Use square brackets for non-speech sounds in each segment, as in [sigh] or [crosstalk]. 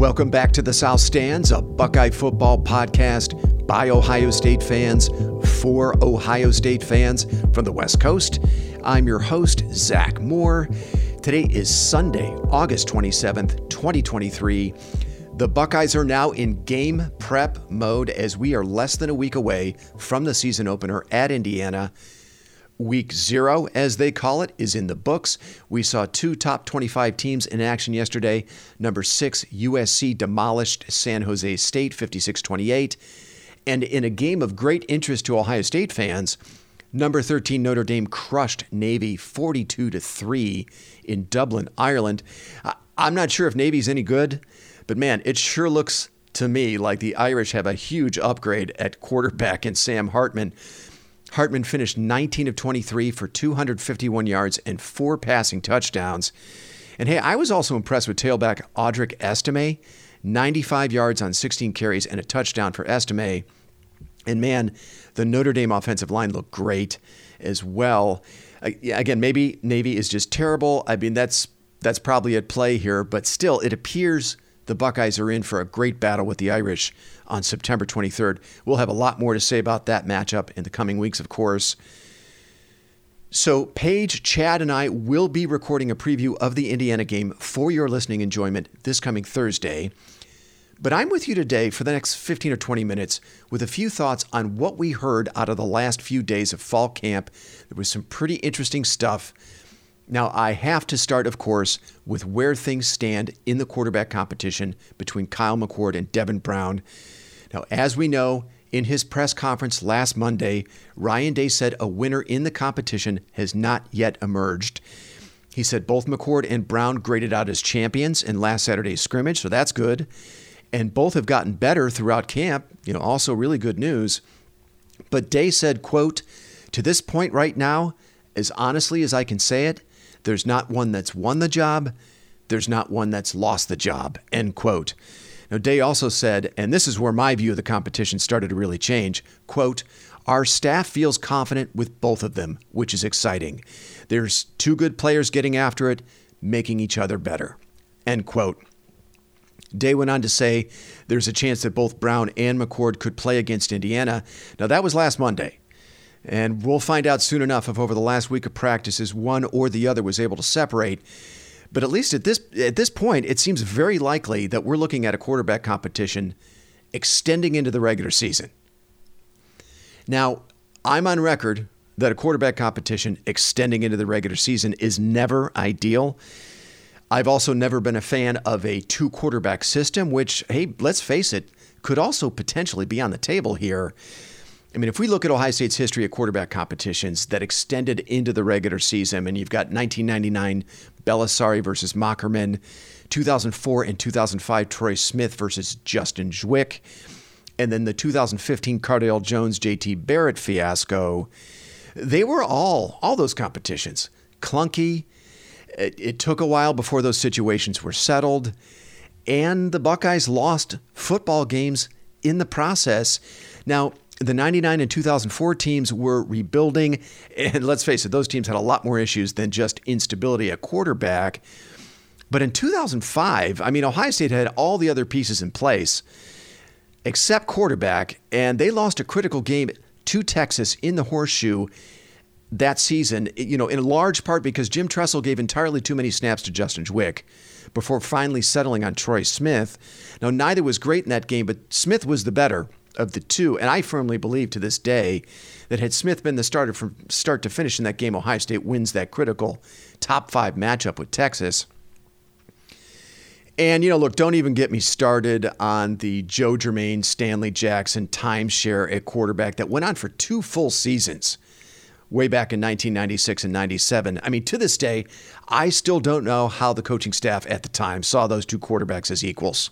Welcome back to the South Stands, a Buckeye football podcast by Ohio State fans for Ohio State fans from the West Coast. I'm your host, Zach Moore. Today is Sunday, August 27th, 2023. The Buckeyes are now in game prep mode as we are less than a week away from the season opener at Indiana. Week zero, as they call it, is in the books. We saw two top 25 teams in action yesterday. Number six, USC demolished San Jose State 56 28. And in a game of great interest to Ohio State fans, number 13 Notre Dame crushed Navy 42 to 3 in Dublin, Ireland. I'm not sure if Navy's any good, but man, it sure looks to me like the Irish have a huge upgrade at quarterback in Sam Hartman. Hartman finished 19 of 23 for 251 yards and four passing touchdowns. And hey, I was also impressed with tailback Audric Estime, 95 yards on 16 carries and a touchdown for Estime. And man, the Notre Dame offensive line looked great as well. Uh, again, maybe Navy is just terrible. I mean, that's that's probably at play here, but still, it appears the Buckeyes are in for a great battle with the Irish on September 23rd. We'll have a lot more to say about that matchup in the coming weeks, of course. So, Paige, Chad, and I will be recording a preview of the Indiana game for your listening enjoyment this coming Thursday. But I'm with you today for the next 15 or 20 minutes with a few thoughts on what we heard out of the last few days of fall camp. There was some pretty interesting stuff. Now, I have to start, of course, with where things stand in the quarterback competition between Kyle McCord and Devin Brown. Now, as we know, in his press conference last Monday, Ryan Day said a winner in the competition has not yet emerged. He said both McCord and Brown graded out as champions in last Saturday's scrimmage, so that's good. And both have gotten better throughout camp, you know, also really good news. But Day said, quote, to this point right now, as honestly as I can say it, there's not one that's won the job, there's not one that's lost the job, end quote. Now, Day also said, and this is where my view of the competition started to really change, quote, our staff feels confident with both of them, which is exciting. There's two good players getting after it, making each other better. End quote. Day went on to say there's a chance that both Brown and McCord could play against Indiana. Now, that was last Monday. And we'll find out soon enough if over the last week of practices one or the other was able to separate. But at least at this at this point, it seems very likely that we're looking at a quarterback competition extending into the regular season. Now, I'm on record that a quarterback competition extending into the regular season is never ideal. I've also never been a fan of a two quarterback system, which, hey, let's face it, could also potentially be on the table here. I mean, if we look at Ohio State's history of quarterback competitions that extended into the regular season, and you've got 1999 Bellisari versus Moherman, 2004 and 2005 Troy Smith versus Justin Zwick, and then the 2015 Cardale Jones JT Barrett fiasco, they were all, all those competitions, clunky. It, it took a while before those situations were settled, and the Buckeyes lost football games in the process. Now, the 99 and 2004 teams were rebuilding. And let's face it, those teams had a lot more issues than just instability at quarterback. But in 2005, I mean, Ohio State had all the other pieces in place except quarterback, and they lost a critical game to Texas in the horseshoe that season, you know, in large part because Jim Tressel gave entirely too many snaps to Justin Zwick before finally settling on Troy Smith. Now, neither was great in that game, but Smith was the better of the two. And I firmly believe to this day that had Smith been the starter from start to finish in that game, Ohio State wins that critical top five matchup with Texas. And, you know, look, don't even get me started on the Joe Germaine, Stanley Jackson timeshare at quarterback that went on for two full seasons way back in 1996 and 97. I mean, to this day, I still don't know how the coaching staff at the time saw those two quarterbacks as equals.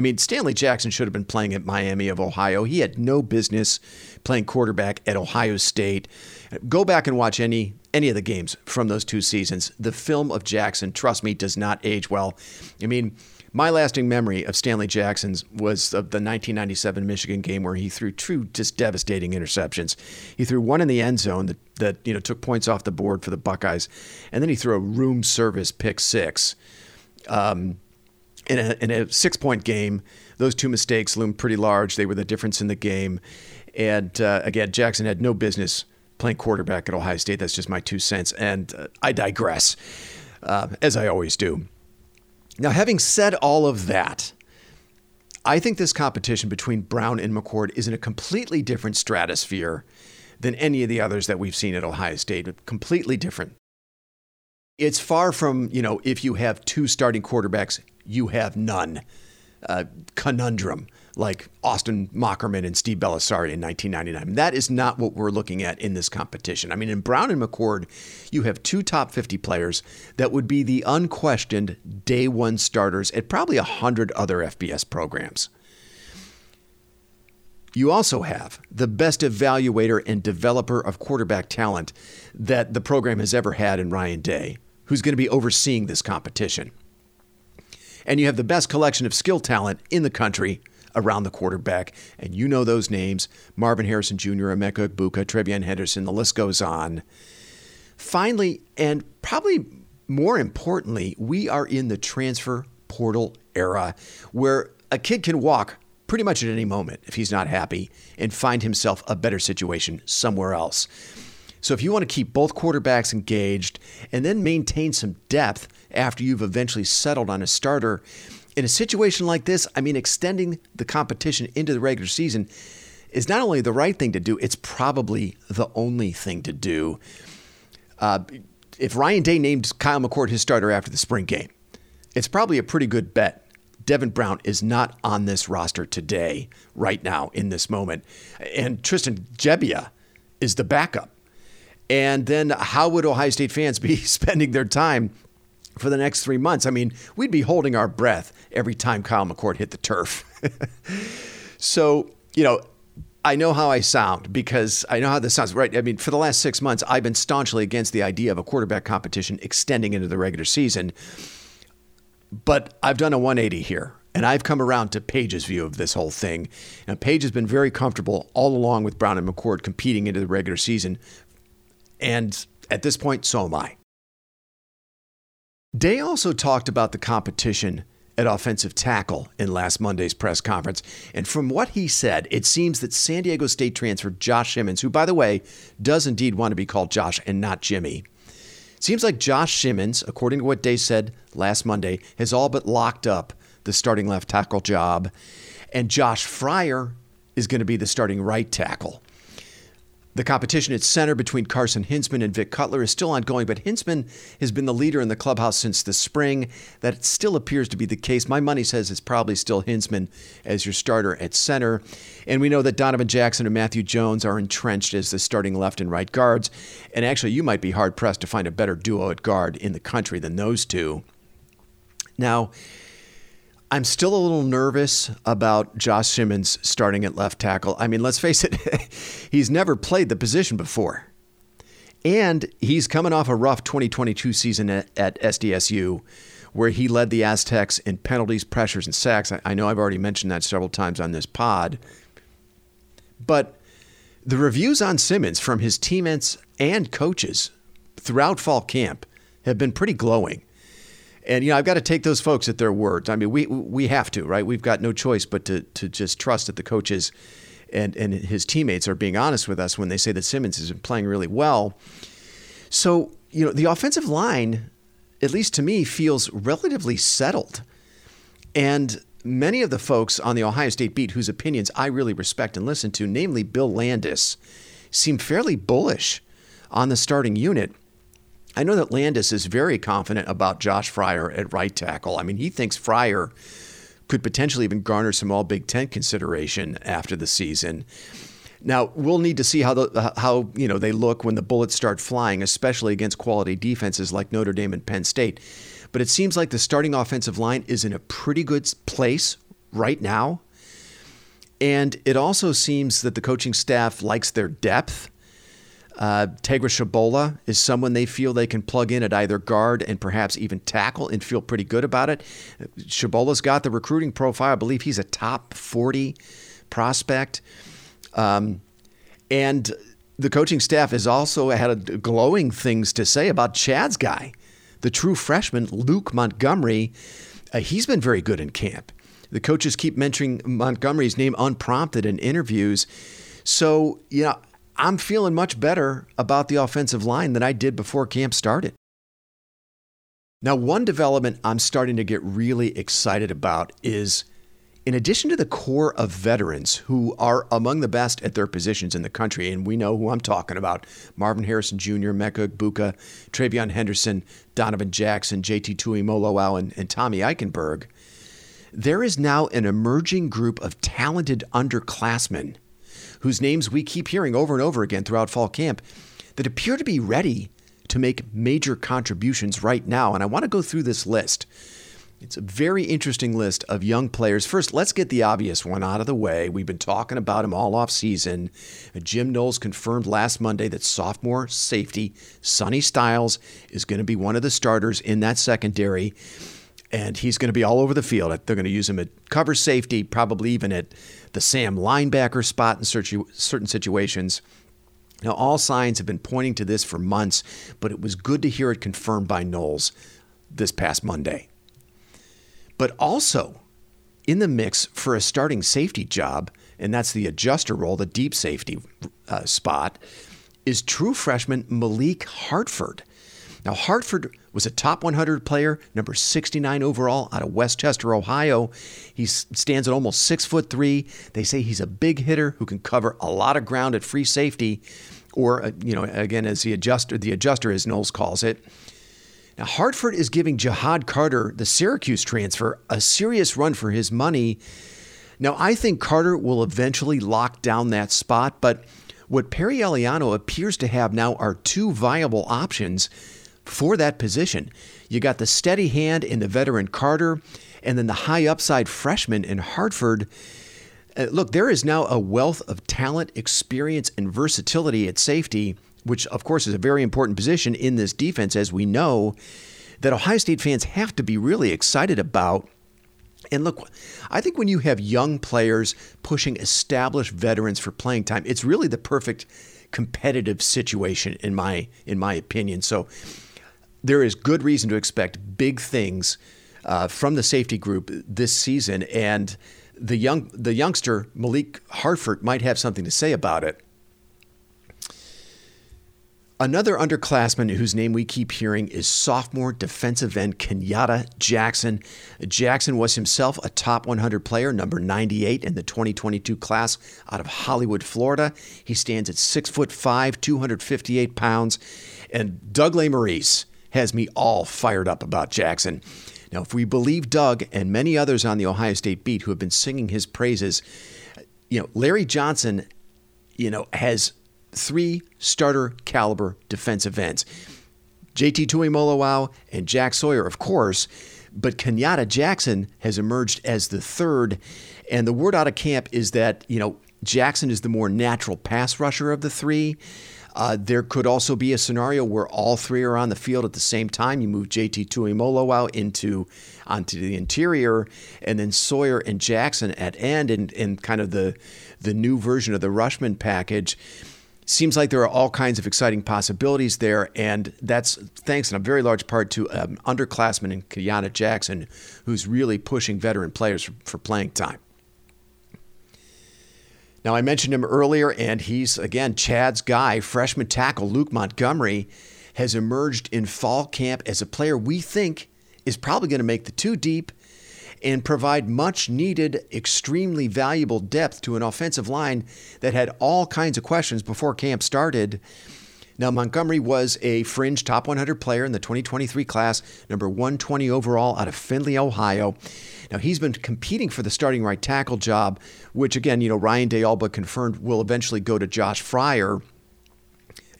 I mean, Stanley Jackson should have been playing at Miami of Ohio. He had no business playing quarterback at Ohio State. Go back and watch any any of the games from those two seasons. The film of Jackson, trust me, does not age well. I mean, my lasting memory of Stanley Jackson's was of the 1997 Michigan game where he threw two just devastating interceptions. He threw one in the end zone that, that you know took points off the board for the Buckeyes, and then he threw a room service pick six. Um, in a, in a six point game, those two mistakes loomed pretty large. They were the difference in the game. And uh, again, Jackson had no business playing quarterback at Ohio State. That's just my two cents. And uh, I digress, uh, as I always do. Now, having said all of that, I think this competition between Brown and McCord is in a completely different stratosphere than any of the others that we've seen at Ohio State. Completely different. It's far from, you know, if you have two starting quarterbacks, you have none uh, conundrum like Austin Moherman and Steve Bellisari in 1999. That is not what we're looking at in this competition. I mean, in Brown and McCord, you have two top 50 players that would be the unquestioned day one starters at probably 100 other FBS programs. You also have the best evaluator and developer of quarterback talent that the program has ever had in Ryan Day, who's going to be overseeing this competition and you have the best collection of skill talent in the country around the quarterback. And you know those names Marvin Harrison Jr., Emeka Egbuka, TreVeyon Henderson, the list goes on. Finally, and probably more importantly, we are in the transfer portal era where a kid can walk pretty much at any moment if he's not happy and find himself a better situation somewhere else. So if you want to keep both quarterbacks engaged and then maintain some depth after you've eventually settled on a starter, in a situation like this, I mean, extending the competition into the regular season is not only the right thing to do, it's probably the only thing to do. Uh, if Ryan Day named Kyle McCord his starter after the spring game, it's probably a pretty good bet. Devin Brown is not on this roster today, right now, in this moment. And Tristan Gebbia is the backup. And then how would Ohio State fans be [laughs] spending their time for the next three months? I mean, we'd be holding our breath every time Kyle McCord hit the turf. [laughs] so, you know, I know how I sound because I know how this sounds, right? I mean, for the last six months, I've been staunchly against the idea of a quarterback competition extending into the regular season. But I've done a 180 here. And I've come around to Paige's view of this whole thing. And Page has been very comfortable all along with Brown and McCord competing into the regular season and at this point, so am I. Day also talked about the competition at offensive tackle in last Monday's press conference. And from what he said, it seems that San Diego State transfer Josh Simmons, who, by the way, does indeed want to be called Josh and not Jimmy, seems like Josh Simmons, according to what Day said last Monday, has all but locked up the starting left tackle job. And Josh Fryar is going to be the starting right tackle. The competition at center between Carson Hinzman and Vic Cutler is still ongoing, but Hinzman has been the leader in the clubhouse since the spring. That still appears to be the case. My money says it's probably still Hinzman as your starter at center. And we know that Donovan Jackson and Matthew Jones are entrenched as the starting left and right guards. And actually, you might be hard pressed to find a better duo at guard in the country than those two. Now, I'm still a little nervous about Josh Simmons starting at left tackle. I mean, let's face it, [laughs] he's never played the position before. And he's coming off a rough 2022 season at, at SDSU where he led the Aztecs in penalties, pressures, and sacks. I, I know I've already mentioned that several times on this pod. But the reviews on Simmons from his teammates and coaches throughout fall camp have been pretty glowing. And you know, I've got to take those folks at their words. I mean, we we have to, right? We've got no choice but to to just trust that the coaches and and his teammates are being honest with us when they say that Simmons been playing really well. So, you know, the offensive line, at least to me, feels relatively settled. And many of the folks on the Ohio State beat whose opinions I really respect and listen to, namely Bill Landis, seem fairly bullish on the starting unit. I know that Landis is very confident about Josh Fryar at right tackle. I mean, he thinks Fryar could potentially even garner some All Big Ten consideration after the season. Now we'll need to see how the how you know they look when the bullets start flying, especially against quality defenses like Notre Dame and Penn State. But it seems like the starting offensive line is in a pretty good place right now. And it also seems that the coaching staff likes their depth. Uh, Tegra Tshabola is someone they feel they can plug in at either guard and perhaps even tackle and feel pretty good about it. Tshabola's got the recruiting profile. I believe he's a top 40 prospect. Um, and the coaching staff has also had glowing things to say about Chad's guy, the true freshman, Luke Montgomery. uh, he's been very good in camp. The coaches keep mentioning Montgomery's name unprompted in interviews. So, you know, I'm feeling much better about the offensive line than I did before camp started. Now, one development I'm starting to get really excited about is in addition to the core of veterans who are among the best at their positions in the country, and we know who I'm talking about Marvin Harrison Jr., Emeka Egbuka, TreVeyon Henderson, Donovan Jackson, JT Tuimoloau, and, and Tommy Eichenberg, there is now an emerging group of talented underclassmen whose names we keep hearing over and over again throughout fall camp that appear to be ready to make major contributions right now. And I want to go through this list. It's a very interesting list of young players. First, let's get the obvious one out of the way. We've been talking about him all off season. Jim Knowles confirmed last Monday that sophomore safety Sonny Styles is going to be one of the starters in that secondary, and he's going to be all over the field. They're going to use him at cover safety, probably even at the Sam linebacker spot in certain situations. Now, all signs have been pointing to this for months, but it was good to hear it confirmed by Knowles this past Monday. But also in the mix for a starting safety job, and that's the adjuster role, the deep safety uh, spot, is true freshman Malik Hartford. Now, Hartford was a top 100 player, number 69 overall out of West Chester, Ohio. He stands at almost six foot three. They say he's a big hitter who can cover a lot of ground at free safety, or uh, you know, again as the adjuster, the adjuster as Knowles calls it. Now, Hartford is giving Ja'Had Carter, the Syracuse transfer, a serious run for his money. Now, I think Carter will eventually lock down that spot, but what Perry Eliano appears to have now are two viable options for that position. You got the steady hand in the veteran Carter, and then the high upside freshman in Hartford. Uh, look, there is now a wealth of talent, experience, and versatility at safety, which, of course, is a very important position in this defense, as we know, that Ohio State fans have to be really excited about. And look, I think when you have young players pushing established veterans for playing time, it's really the perfect competitive situation in my in my opinion. So there is good reason to expect big things uh, from the safety group this season, and the young the youngster Malik Hartford might have something to say about it. Another underclassman whose name we keep hearing is sophomore defensive end Kenyatta Jackson. Jackson was himself a top 100 player, number 98 in the 2022 class out of Hollywood, Florida. He stands at six foot five, 258 pounds, and Doug Lesmerises has me all fired up about Jackson. Now, if we believe Doug and many others on the Ohio State beat who have been singing his praises, you know, Larry Johnson, you know, has three starter caliber defensive ends. JT Tuimoloau and Jack Sawyer, of course, but Kenyatta Jackson has emerged as the third. And the word out of camp is that, you know, Jackson is the more natural pass rusher of the three. Uh, there could also be a scenario where all three are on the field at the same time. You move JT Tuimoloau out into onto the interior, and then Sawyer and Jackson at end, and, and kind of the the new version of the Rushmen package. Seems like there are all kinds of exciting possibilities there, and that's thanks in a very large part to um, underclassman in Kenyatta Jackson, who's really pushing veteran players for, for playing time. Now, I mentioned him earlier, and he's, again, Chad's guy. Freshman tackle Luke Montgomery has emerged in fall camp as a player we think is probably going to make the two deep and provide much needed, extremely valuable depth to an offensive line that had all kinds of questions before camp started. Now, Montgomery was a fringe top 100 player in the 2023 class, number 120 overall out of Findlay, Ohio. Now, he's been competing for the starting right tackle job, which, again, you know, Ryan Day all but confirmed will eventually go to Josh Fryar.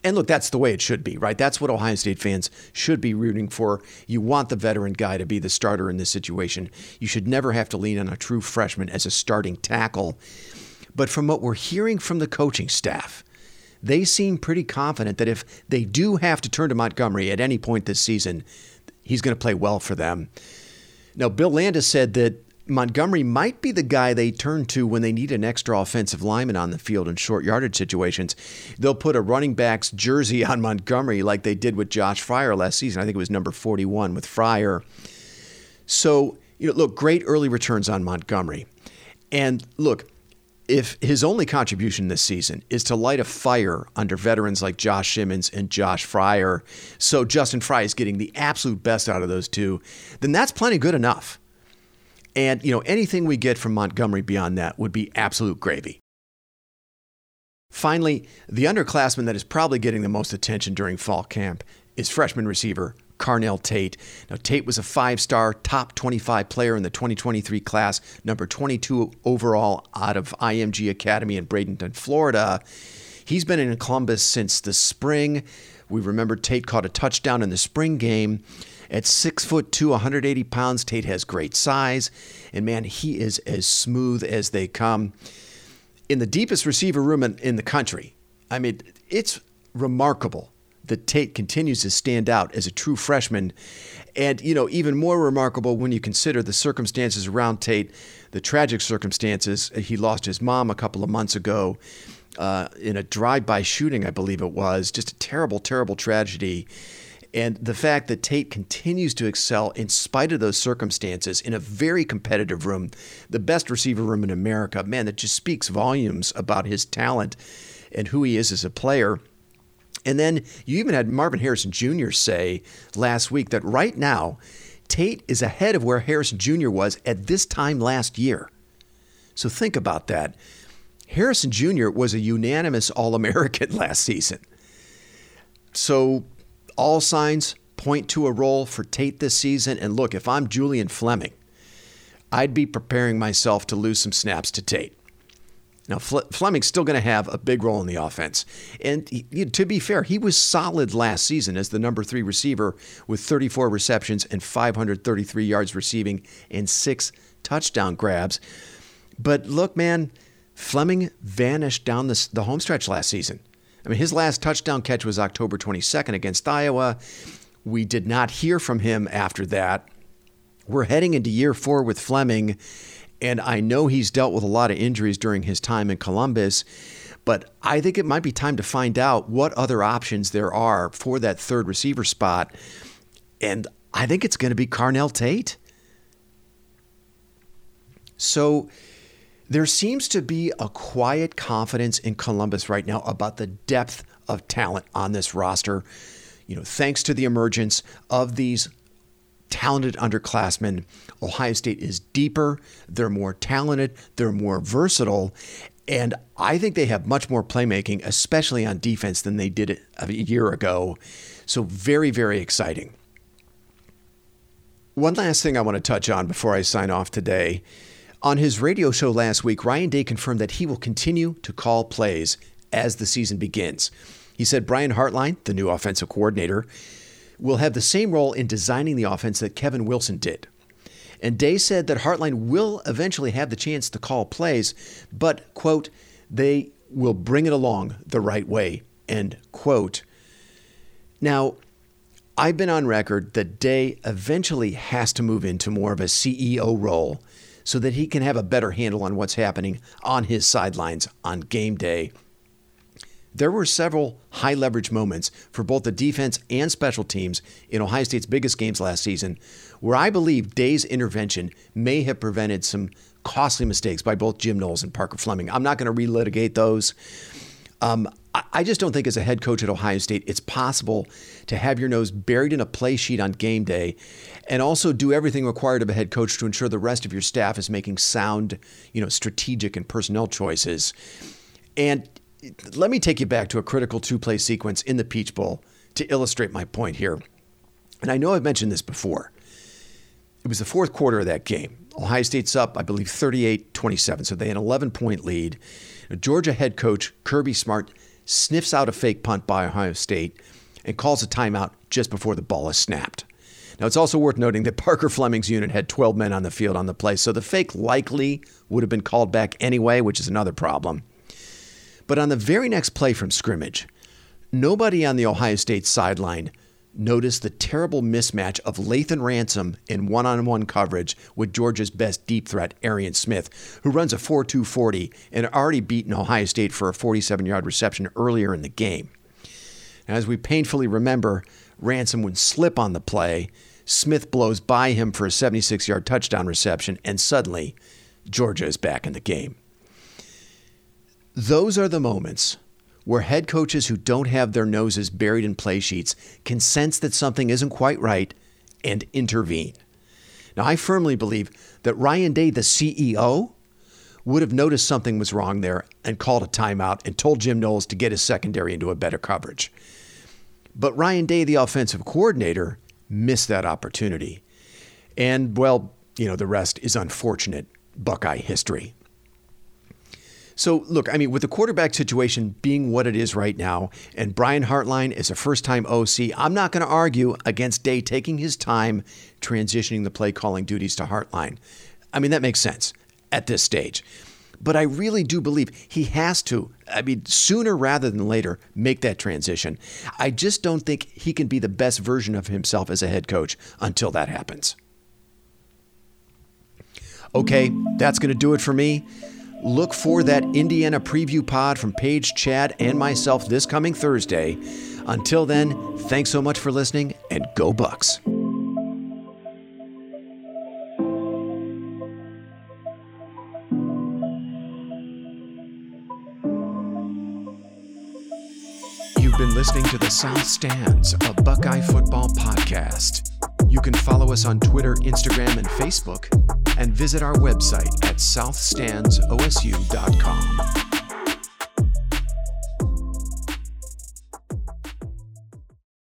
And look, that's the way it should be, right? That's what Ohio State fans should be rooting for. You want the veteran guy to be the starter in this situation. You should never have to lean on a true freshman as a starting tackle. But from what we're hearing from the coaching staff, they seem pretty confident that if they do have to turn to Montgomery at any point this season, he's going to play well for them. Now, Bill Landis said that Montgomery might be the guy they turn to when they need an extra offensive lineman on the field in short yardage situations. They'll put a running back's jersey on Montgomery like they did with Josh Fryar last season. I think it was number 41 with Fryar. So You know, look, great early returns on Montgomery. And look, if his only contribution this season is to light a fire under veterans like Josh Simmons and Josh Fryar, so Justin Frye is getting the absolute best out of those two, then that's plenty good enough. And, you know, anything we get from Montgomery beyond that would be absolute gravy. Finally, the underclassman that is probably getting the most attention during fall camp is freshman receiver Carnell Tate. Now, Tate was a five star, top 25 player in the 2023 class, number 22 overall out of IMG Academy in Bradenton, Florida. He's been in Columbus since the spring. We remember Tate caught a touchdown in the spring game. At six foot two, 180 pounds, Tate has great size, and man, he is as smooth as they come. In the deepest receiver room in, in the country, I mean, it's remarkable that Tate continues to stand out as a true freshman. And, you know, even more remarkable when you consider the circumstances around Tate, the tragic circumstances. He lost his mom a couple of months ago uh, in a drive by shooting, I believe it was. Just a terrible, terrible tragedy. And the fact that Tate continues to excel in spite of those circumstances in a very competitive room, the best receiver room in America, man, that just speaks volumes about his talent and who he is as a player. And then you even had Marvin Harrison Jr. say last week that right now, Tate is ahead of where Harrison Jr. was at this time last year. So think about that. Harrison Jr. was a unanimous All American [laughs] last season. So all signs point to a role for Tate this season. And look, if I'm Julian Fleming, I'd be preparing myself to lose some snaps to Tate. Now, Fleming's still going to have a big role in the offense. And he, to be fair, he was solid last season as the number three receiver with 34 receptions and 533 yards receiving and six touchdown grabs. But look, man, Fleming vanished down the, the home stretch last season. I mean, his last touchdown catch was October 22nd against Iowa. We did not hear from him after that. We're heading into year four with Fleming, and I know he's dealt with a lot of injuries during his time in Columbus, but I think it might be time to find out what other options there are for that third receiver spot. And I think it's going to be Carnell Tate. So there seems to be a quiet confidence in Columbus right now about the depth of talent on this roster. You know, thanks to the emergence of these talented underclassmen. Ohio State is deeper, they're more talented, they're more versatile, and I think they have much more playmaking, especially on defense, than they did a year ago. So, very, very exciting. One last thing I want to touch on before I sign off today. On his radio show last week, Ryan Day confirmed that he will continue to call plays as the season begins. He said Brian Hartline, the new offensive coordinator, will have the same role in designing the offense that Kevin Wilson did. And Day said that Hartline will eventually have the chance to call plays, but, quote, they will bring it along the right way, end quote. Now, I've been on record that Day eventually has to move into more of a CEO role so that he can have a better handle on what's happening on his sidelines on game day there were several high leverage moments for both the defense and special teams in Ohio State's biggest games last season where I believe Day's intervention may have prevented some costly mistakes by both Jim Knowles and Parker Fleming. I'm not going to relitigate those. Um, I just don't think, as a head coach at Ohio State, it's possible to have your nose buried in a play sheet on game day and also do everything required of a head coach to ensure the rest of your staff is making sound, you know, strategic and personnel choices. And let me take you back to a critical two play sequence in the Peach Bowl to illustrate my point here. And I know I've mentioned this before. It was the fourth quarter of that game. Ohio State's up, I believe, 38 27. So they had an 11 point lead. Georgia head coach Kirby Smart sniffs out a fake punt by Ohio State and calls a timeout just before the ball is snapped. Now, it's also worth noting that Parker Fleming's unit had 12 men on the field on the play, so the fake likely would have been called back anyway, which is another problem. But on the very next play from scrimmage, nobody on the Ohio State sideline noticed the terrible mismatch of Lathan Ransom in one on one coverage with Georgia's best deep threat, Arian Smith, who runs a 4 2 40 and already beaten Ohio State for a 47 yard reception earlier in the game. As we painfully remember, Ransom would slip on the play, Smith blows by him for a 76 yard touchdown reception, and suddenly Georgia is back in the game. Those are the moments where head coaches who don't have their noses buried in play sheets can sense that something isn't quite right and intervene. Now, I firmly believe that Ryan Day, the CEO, would have noticed something was wrong there and called a timeout and told Jim Knowles to get his secondary into a better coverage. But Ryan Day, the offensive coordinator, missed that opportunity. And, well, you know, the rest is unfortunate Buckeye history. So, look, I mean, with the quarterback situation being what it is right now, and Brian Hartline is a first time OC, I'm not going to argue against Day taking his time transitioning the play calling duties to Hartline. I mean, that makes sense at this stage. But I really do believe he has to, I mean, sooner rather than later, make that transition. I just don't think he can be the best version of himself as a head coach until that happens. Okay, that's going to do it for me. Look for that Indiana preview pod from Paige, Chad, and myself this coming Thursday. Until then, thanks so much for listening and go Bucks. You've been listening to the South Stands, a Buckeye football podcast. You can follow us on Twitter, Instagram, and Facebook, and visit our website at southstandsosu.com.